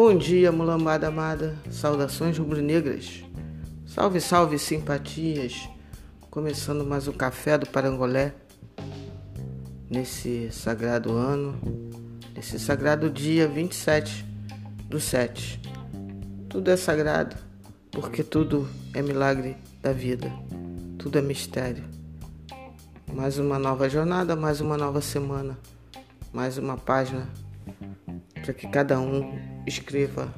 Bom dia, mulambada amada. Saudações rubro-negras. Salve, salve, simpatias. Começando mais um café do Parangolé. Nesse sagrado ano, nesse sagrado dia 27 do 7. Tudo é sagrado, porque tudo é milagre da vida. Tudo é mistério. Mais uma nova jornada, mais uma nova semana, mais uma página para que cada um escreva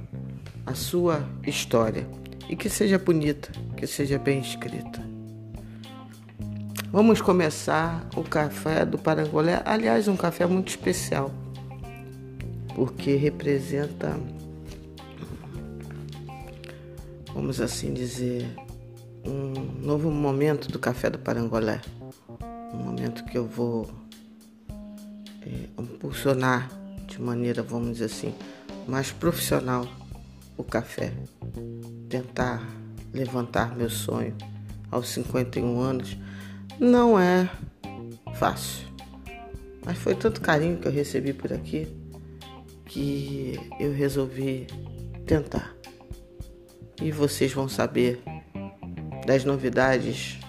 a sua história e que seja bonita, que seja bem escrita. Vamos começar o café do Parangolé, aliás, um café muito especial, porque representa, vamos assim dizer, um novo momento do café do Parangolé, um momento que eu vou é, impulsionar de maneira, vamos dizer assim, mais profissional o café. Tentar levantar meu sonho aos 51 anos não é fácil. Mas foi tanto carinho que eu recebi por aqui que eu resolvi tentar. E vocês vão saber das novidades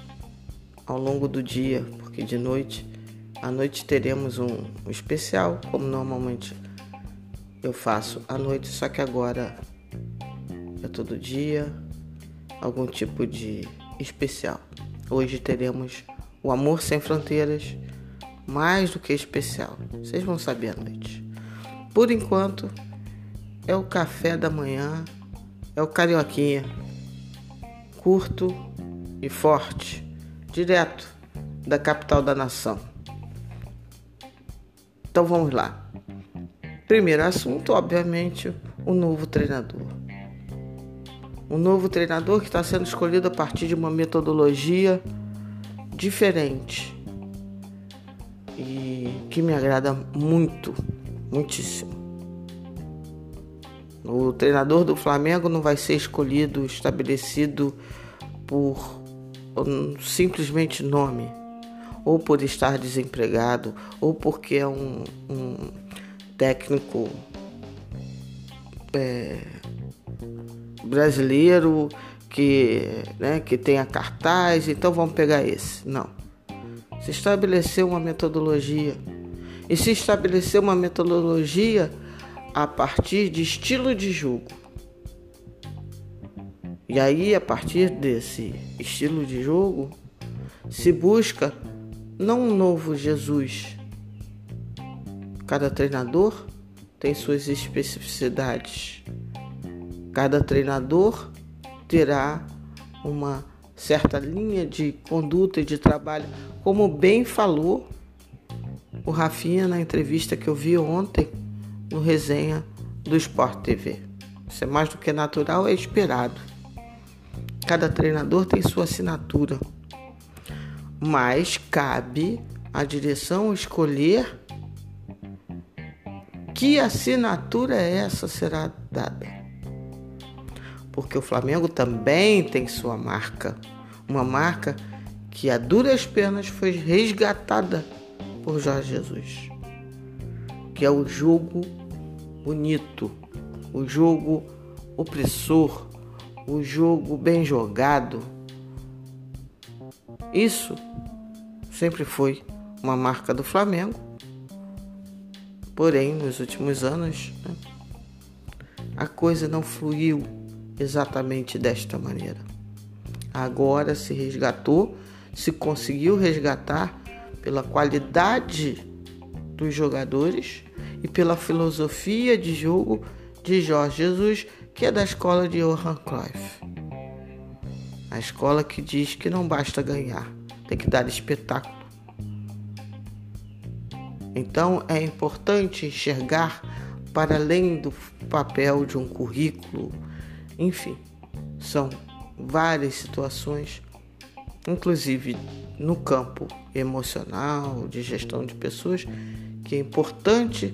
ao longo do dia, porque de noite à noite teremos um, especial, como normalmente eu faço à noite, só que agora é todo dia algum tipo de especial. Hoje teremos o Amor Sem Fronteiras, mais do que especial. Vocês vão saber à noite. Por enquanto, é o café da manhã, é o carioquinha, curto e forte, direto da capital da nação. Então vamos lá. Primeiro assunto, obviamente, o novo treinador. Um novo treinador que está sendo escolhido a partir de uma metodologia diferente e que me agrada muito, muitíssimo. O treinador do Flamengo não vai ser escolhido, estabelecido por simplesmente nome ou por estar desempregado, ou porque é um, um técnico é, brasileiro que, né, que tenha cartaz, então vamos pegar esse. Não. Se estabeleceu uma metodologia. E se estabeleceu uma metodologia a partir de estilo de jogo. E aí, a partir desse estilo de jogo, se busca não um novo Jesus. Cada treinador tem suas especificidades. Cada treinador terá uma certa linha de conduta e de trabalho, como bem falou o Rafinha na entrevista que eu vi ontem no resenha do Sport TV. Isso é mais do que natural, é esperado. Cada treinador tem sua assinatura mas cabe à direção escolher que assinatura é essa será dada. Porque o Flamengo também tem sua marca, uma marca que a duras penas foi resgatada por Jorge Jesus, que é o jogo bonito, o jogo opressor, o jogo bem jogado. Isso sempre foi uma marca do Flamengo. Porém, nos últimos anos, né, a coisa não fluiu exatamente desta maneira. Agora se resgatou, se conseguiu resgatar pela qualidade dos jogadores e pela filosofia de jogo de Jorge Jesus, que é da escola de Johan Cruyff. A escola que diz que não basta ganhar, tem que dar espetáculo. Então é importante enxergar para além do papel de um currículo, enfim, são várias situações, inclusive no campo emocional, de gestão de pessoas, que é importante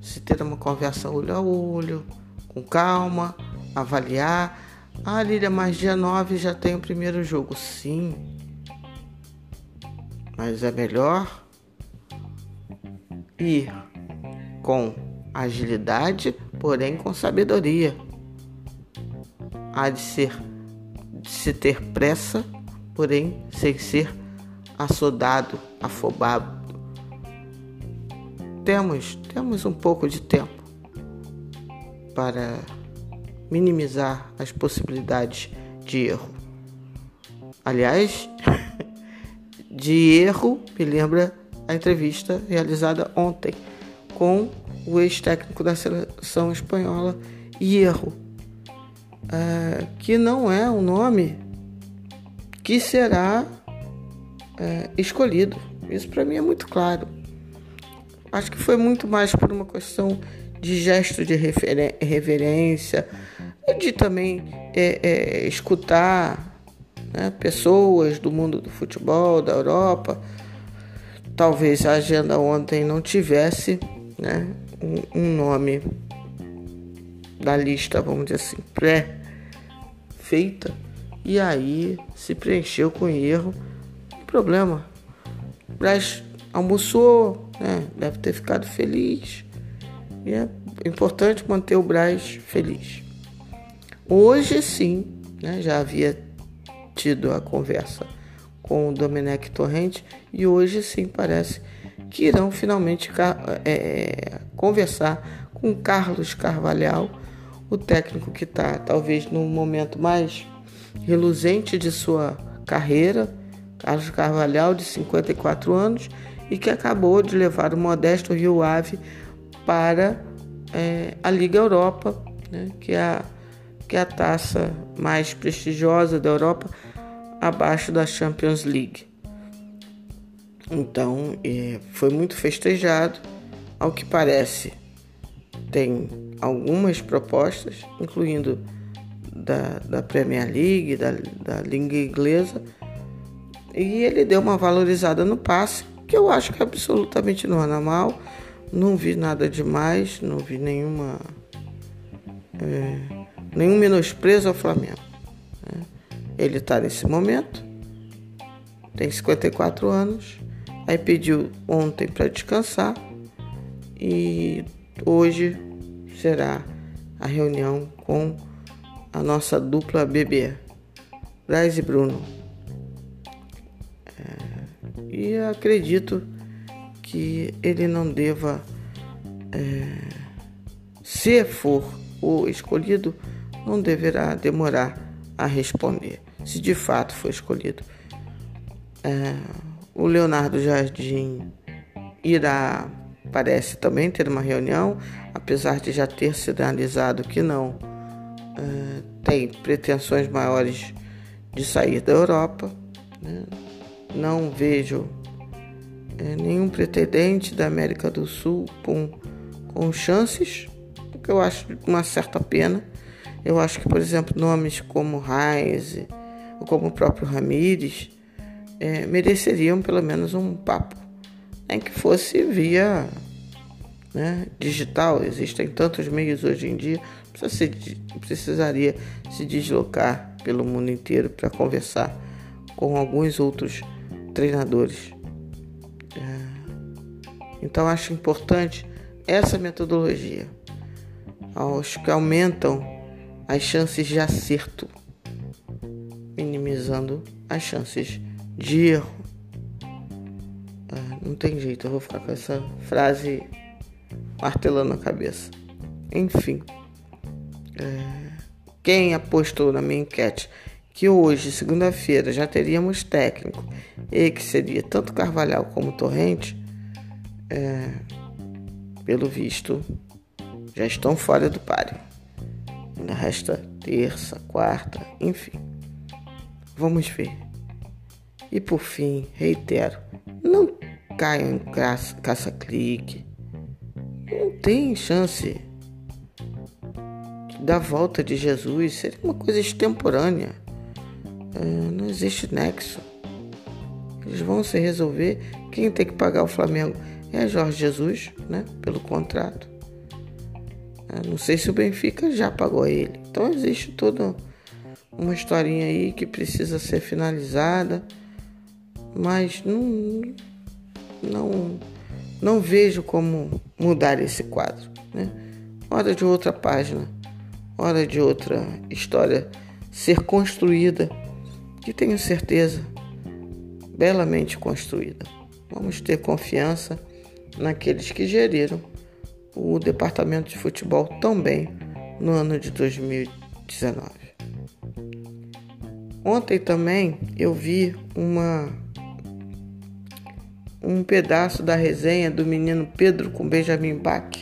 se ter uma conversa olho a olho, com calma, avaliar. Ah, Lília, mas dia 9 já tem o primeiro jogo. Sim, mas é melhor ir com agilidade, porém com sabedoria. Há de ser de se ter pressa, porém sem ser assodado, afobado. Temos, temos um pouco de tempo para minimizar as possibilidades de erro. Aliás, de erro me lembra a entrevista realizada ontem com o ex-técnico da seleção espanhola, Hierro, é, que não é o nome que será é, escolhido. Isso para mim é muito claro. Acho que foi muito mais por uma questão de gesto de reverência, de também é, é, escutar né, pessoas do mundo do futebol, da Europa. Talvez a agenda ontem não tivesse né, um, nome da lista, vamos dizer assim, pré-feita, e aí se preencheu com erro. Problema. Braz almoçou, né, deve ter ficado feliz. E é importante manter o Braz feliz. Hoje sim, né, já havia tido a conversa com o Domenech Torrente e hoje sim parece que irão finalmente é, conversar com Carlos Carvalhal, o técnico que está talvez no momento mais reluzente de sua carreira, Carlos Carvalhal, de 54 anos, e que acabou de levar o modesto Rio Ave para é, a Liga Europa, né, que, é a, que é a taça mais prestigiosa da Europa, abaixo da Champions League. Então, é, foi muito festejado. Ao que parece, tem algumas propostas, incluindo da, da Premier League, da, da Liga Inglesa, e ele deu uma valorizada no passe, que eu acho que é absolutamente normal. Não vi nada demais, não vi nenhuma. É, nenhum menosprezo ao Flamengo. Né? Ele está nesse momento, tem 54 anos, aí pediu ontem para descansar e hoje será a reunião com a nossa dupla bebê, Braz e Bruno. É, e acredito que ele não deva, é, se for o escolhido, não deverá demorar a responder, se de fato for escolhido. É, o Leonardo Jardim irá, parece também ter uma reunião, apesar de já ter sinalizado que não é, tem pretensões maiores de sair da Europa. Né? Não vejo é, nenhum pretendente da América do Sul com, com chances, o que eu acho uma certa pena. Eu acho que, por exemplo, nomes como Reis como o próprio Ramires é, mereceriam pelo menos um papo em que fosse via né, digital. Existem tantos meios hoje em dia, se, precisaria se deslocar pelo mundo inteiro para conversar com alguns outros treinadores. Então acho importante essa metodologia, aos que aumentam as chances de acerto, minimizando as chances de erro. Ah, não tem jeito, eu vou ficar com essa frase martelando na cabeça. Enfim, é, quem apostou na minha enquete que hoje, segunda-feira, já teríamos técnico e que seria tanto Carvalhal como Torrente, é, pelo visto, já estão fora do páreo. Ainda resta terça, quarta, enfim. Vamos ver. E por fim, reitero, não caiam em caça-clique. Não tem chance da volta de Jesus. Seria uma coisa extemporânea. É, não existe nexo. Eles vão se resolver. Quem tem que pagar o Flamengo é Jorge Jesus, né? Pelo contrato. Eu não sei se o Benfica já pagou ele. Então existe toda uma historinha aí que precisa ser finalizada, mas não, não, não vejo como mudar esse quadro. Né? hora de outra página, hora de outra história ser construída, que tenho certeza, belamente construída. Vamos ter confiança naqueles que geriram o departamento de futebol tão bem no ano de 2019. Ontem também eu vi uma um pedaço da resenha do menino Pedro com Benjamin Bach.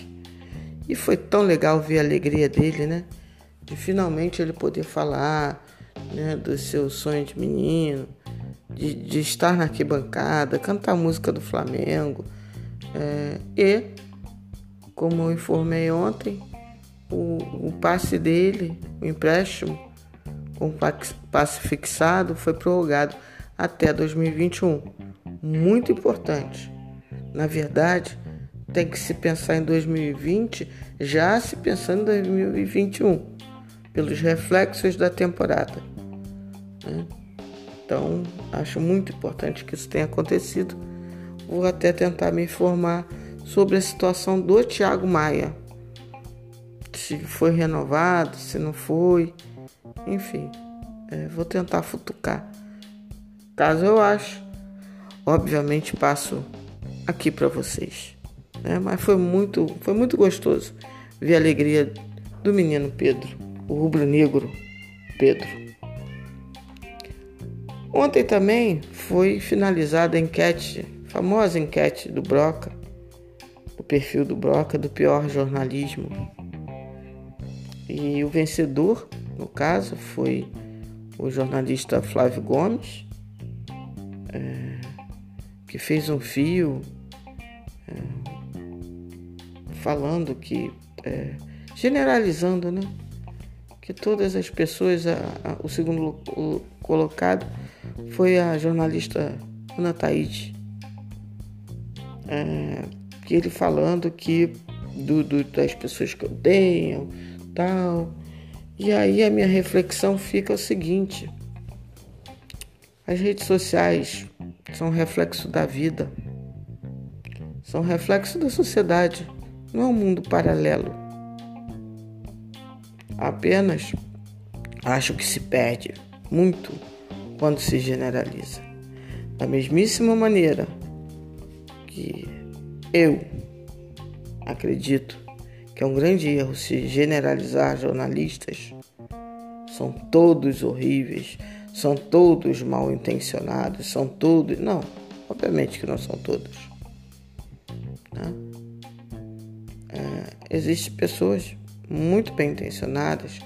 E foi tão legal ver a alegria dele, né? De finalmente ele poder falar né, do seu sonho de menino, de, de estar na arquibancada, cantar música do Flamengo. É, e, como eu informei ontem, o, o passe dele, o empréstimo com passe fixado, foi prorrogado até 2021. Muito importante. Na verdade, tem que se pensar em 2020, já se pensando em 2021, pelos reflexos da temporada. Né? Então, acho muito importante que isso tenha acontecido. Vou até tentar me informar sobre a situação do Thiago Maia. Se foi renovado, se não foi. Enfim, é, vou tentar futucar. Caso eu ache, obviamente passo aqui para vocês. Né? Mas foi muito, foi muito gostoso ver a alegria do menino Pedro, o rubro-negro Pedro. Ontem também foi finalizada a enquete, a famosa enquete do Broca, do perfil do Broca, do pior jornalismo. E o vencedor, no caso, foi o jornalista Flávio Gomes, é, que fez um fio é, falando que, é, generalizando, né? Que todas as pessoas, a, a, o segundo o colocado foi a jornalista Ana Taide. É, que ele falando que do, do, das pessoas que odeiam, tal. E aí a minha reflexão fica o seguinte: as redes sociais são reflexo da vida, são reflexo da sociedade, não é um mundo paralelo. Apenas acho que se perde muito quando se generaliza. Da mesmíssima maneira que eu acredito que é um grande erro se generalizar jornalistas, são todos horríveis, são todos mal intencionados, são todos. Não, obviamente que não são todos. Né? É, Existem pessoas muito bem intencionadas,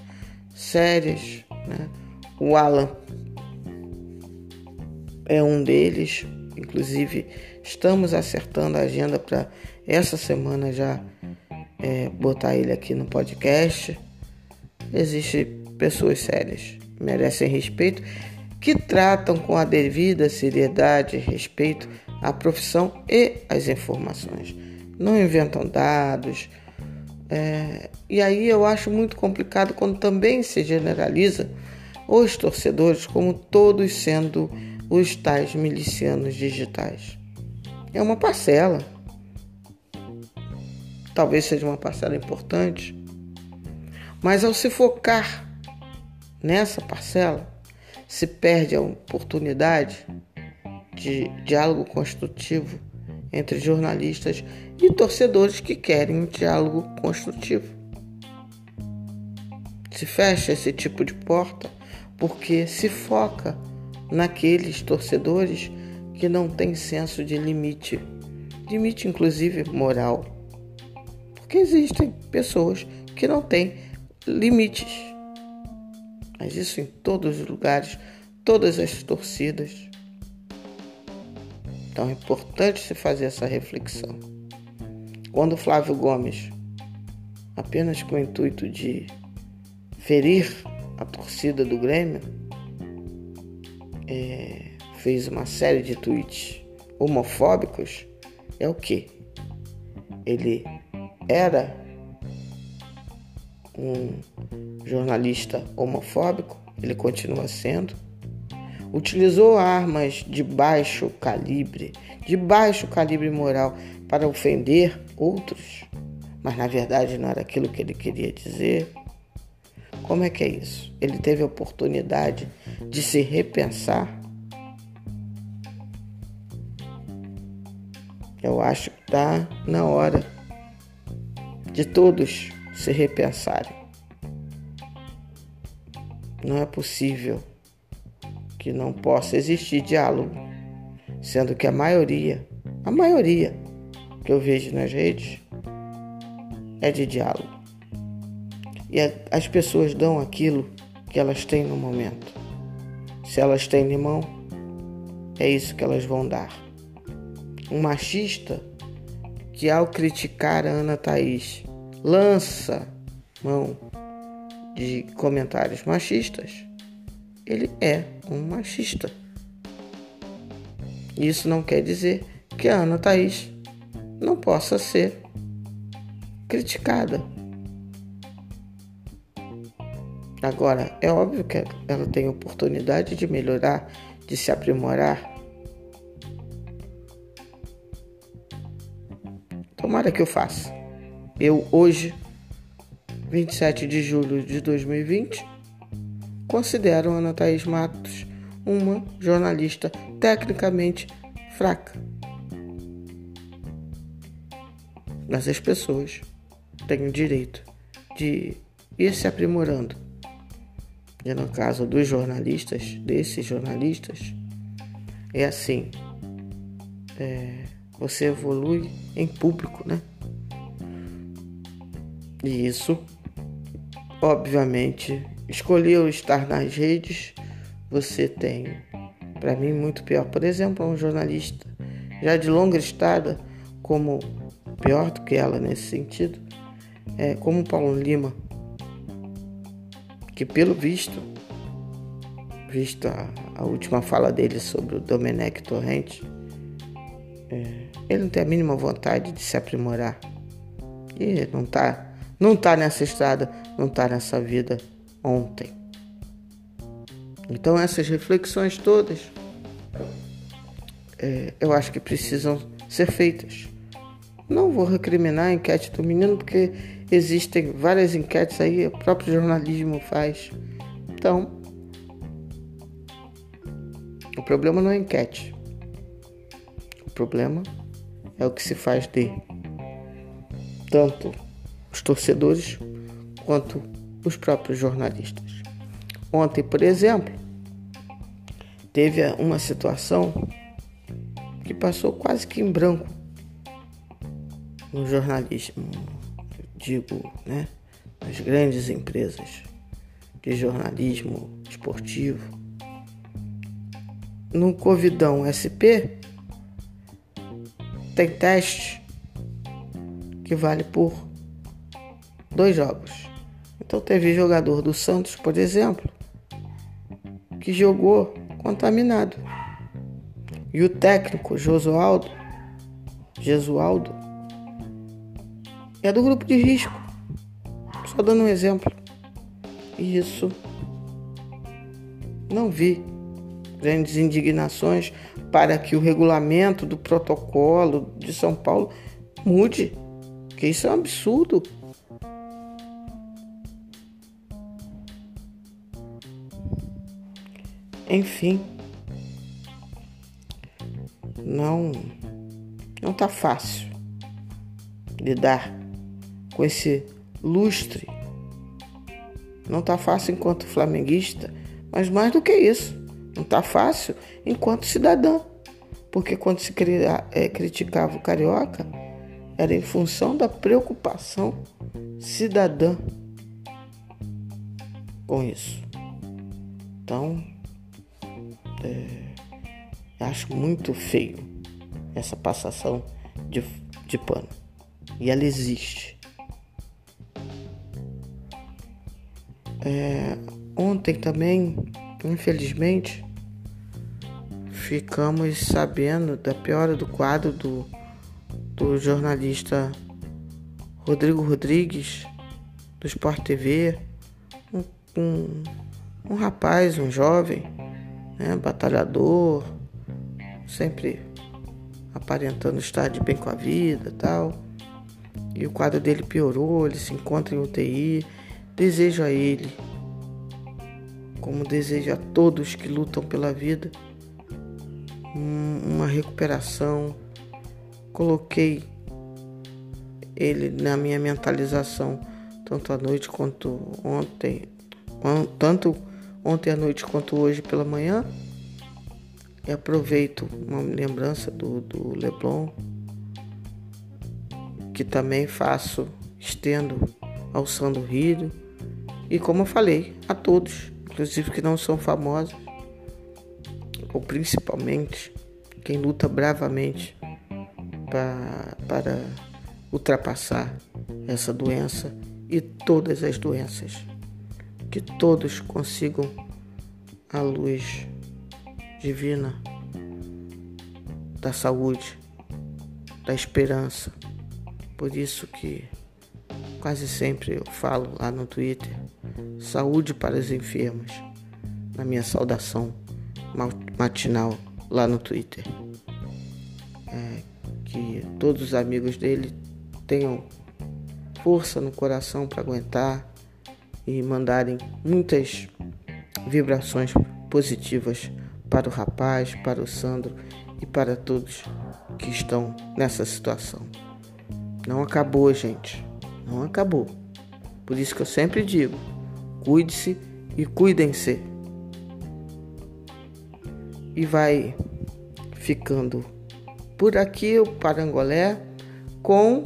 sérias. Né? O Alan é um deles. Inclusive, estamos acertando a agenda para essa semana já é, botar ele aqui no podcast. Existem pessoas sérias, merecem respeito, que tratam com a devida seriedade e respeito a profissão e as informações. Não inventam dados. É, e aí eu acho muito complicado quando também se generaliza os torcedores como todos sendo os tais milicianos digitais. É uma parcela. Talvez seja uma parcela importante. Mas ao se focar nessa parcela, se perde a oportunidade de diálogo construtivo entre jornalistas e torcedores que querem um diálogo construtivo. Se fecha esse tipo de porta porque se foca naqueles torcedores que não têm senso de limite, limite inclusive moral. Porque existem pessoas que não têm limites. Mas isso em todos os lugares, todas as torcidas. Então é importante se fazer essa reflexão. Quando Flávio Gomes, apenas com o intuito de ferir a torcida do Grêmio, é, fez uma série de tweets homofóbicos, é o que? Ele era um jornalista homofóbico, ele continua sendo. Utilizou armas de baixo calibre, de baixo calibre moral, para ofender outros, mas na verdade não era aquilo que ele queria dizer. Como é que é isso? Ele teve a oportunidade de se repensar. Eu acho que está na hora de todos se repensarem. Não é possível que não possa existir diálogo, sendo que a maioria, a maioria que eu vejo nas redes é de diálogo. E as pessoas dão aquilo que elas têm no momento. Se elas têm limão, é isso que elas vão dar. Um machista que ao criticar a Ana Thaís lança mão de comentários machistas, ele é um machista. Isso não quer dizer que a Ana Thaís não possa ser criticada Agora, é óbvio que ela tem oportunidade de melhorar, de se aprimorar. Tomara que eu faça. Eu, hoje, 27 de julho de 2020, considero Ana Thaís Matos uma jornalista tecnicamente fraca. Mas as pessoas têm o direito de ir se aprimorando e no caso dos jornalistas, desses jornalistas, é assim: é, você evolui em público, né? E isso, obviamente, escolheu estar nas redes, você tem, para mim, muito pior. Por exemplo, um jornalista já de longa estada, como pior do que ela nesse sentido, é como Paulo Lima que pelo visto, visto a, a última fala dele sobre o Domenech Torrente, é, ele não tem a mínima vontade de se aprimorar. E não tá, não tá nessa estrada, não tá nessa vida ontem. Então essas reflexões todas é, eu acho que precisam ser feitas. Não vou recriminar a enquete do menino porque Existem várias enquetes aí, o próprio jornalismo faz. Então, o problema não é enquete. O problema é o que se faz de tanto os torcedores quanto os próprios jornalistas. Ontem, por exemplo, teve uma situação que passou quase que em branco no jornalismo digo, né, das grandes empresas de jornalismo esportivo. No Covidão SP tem teste que vale por dois jogos. Então teve jogador do Santos, por exemplo, que jogou contaminado. E o técnico Josualdo, Jesualdo, é do grupo de risco. Só dando um exemplo. E isso não vi grandes indignações para que o regulamento do protocolo de São Paulo mude, que isso é um absurdo. Enfim, não não tá fácil lidar com esse lustre. Não tá fácil enquanto flamenguista, mas mais do que isso, não tá fácil enquanto cidadã. Porque quando se é, criticava o carioca, era em função da preocupação cidadã com isso. Então, é, acho muito feio essa passação de, de pano. E ela existe. É, ontem também, infelizmente, ficamos sabendo da piora do quadro do, do jornalista Rodrigo Rodrigues, do Sport TV, um, um, um rapaz, um jovem, né, batalhador, sempre aparentando estar de bem com a vida tal. e o quadro dele piorou, ele se encontra em UTI. Desejo a ele, como desejo a todos que lutam pela vida, uma recuperação. Coloquei ele na minha mentalização, tanto à noite quanto ontem, tanto ontem à noite quanto hoje pela manhã. E aproveito uma lembrança do, do Leblon, que também faço, estendo ao Sandro Rio. E como eu falei, a todos, inclusive que não são famosos, ou principalmente quem luta bravamente para, para ultrapassar essa doença e todas as doenças. Que todos consigam a luz divina da saúde, da esperança. Por isso que quase sempre eu falo lá no Twitter, saúde para os enfermos, na minha saudação matinal lá no Twitter. É, que todos os amigos dele tenham força no coração para aguentar e mandarem muitas vibrações positivas para o rapaz, para o Sandro e para todos que estão nessa situação. Não acabou, gente. Não acabou. Por isso que eu sempre digo: cuide-se e cuidem-se. E vai ficando por aqui o Parangolé com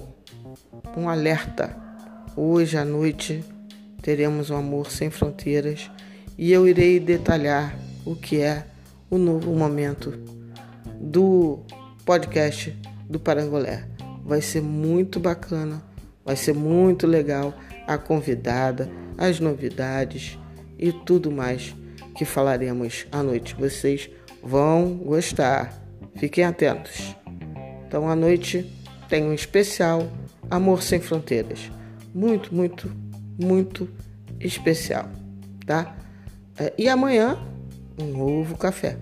um alerta. Hoje à noite teremos um amor sem fronteiras e eu irei detalhar o que é o novo momento do podcast do Parangolé. Vai ser muito bacana, vai ser muito legal a convidada, as novidades e tudo mais que falaremos à noite. Vocês vão gostar. Fiquem atentos. Então, à noite tem um especial Amor Sem Fronteiras. Muito, muito, muito especial, tá? É, e amanhã um novo café.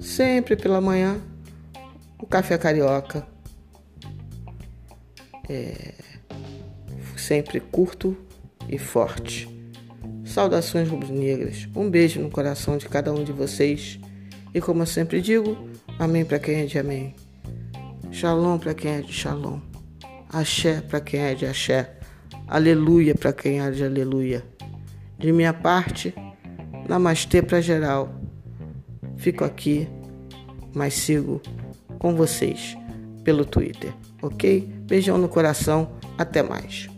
Sempre pela manhã, o café carioca. É sempre curto e forte. Saudações rubro-negras. Um beijo no coração de cada um de vocês. E como eu sempre digo, amém para quem é de amém. Shalom para quem é de shalom. Axé para quem é de axé. Aleluia para quem é de aleluia. De minha parte, namastê para geral. Fico aqui, mas sigo com vocês pelo Twitter, ok? Beijão no coração, até mais.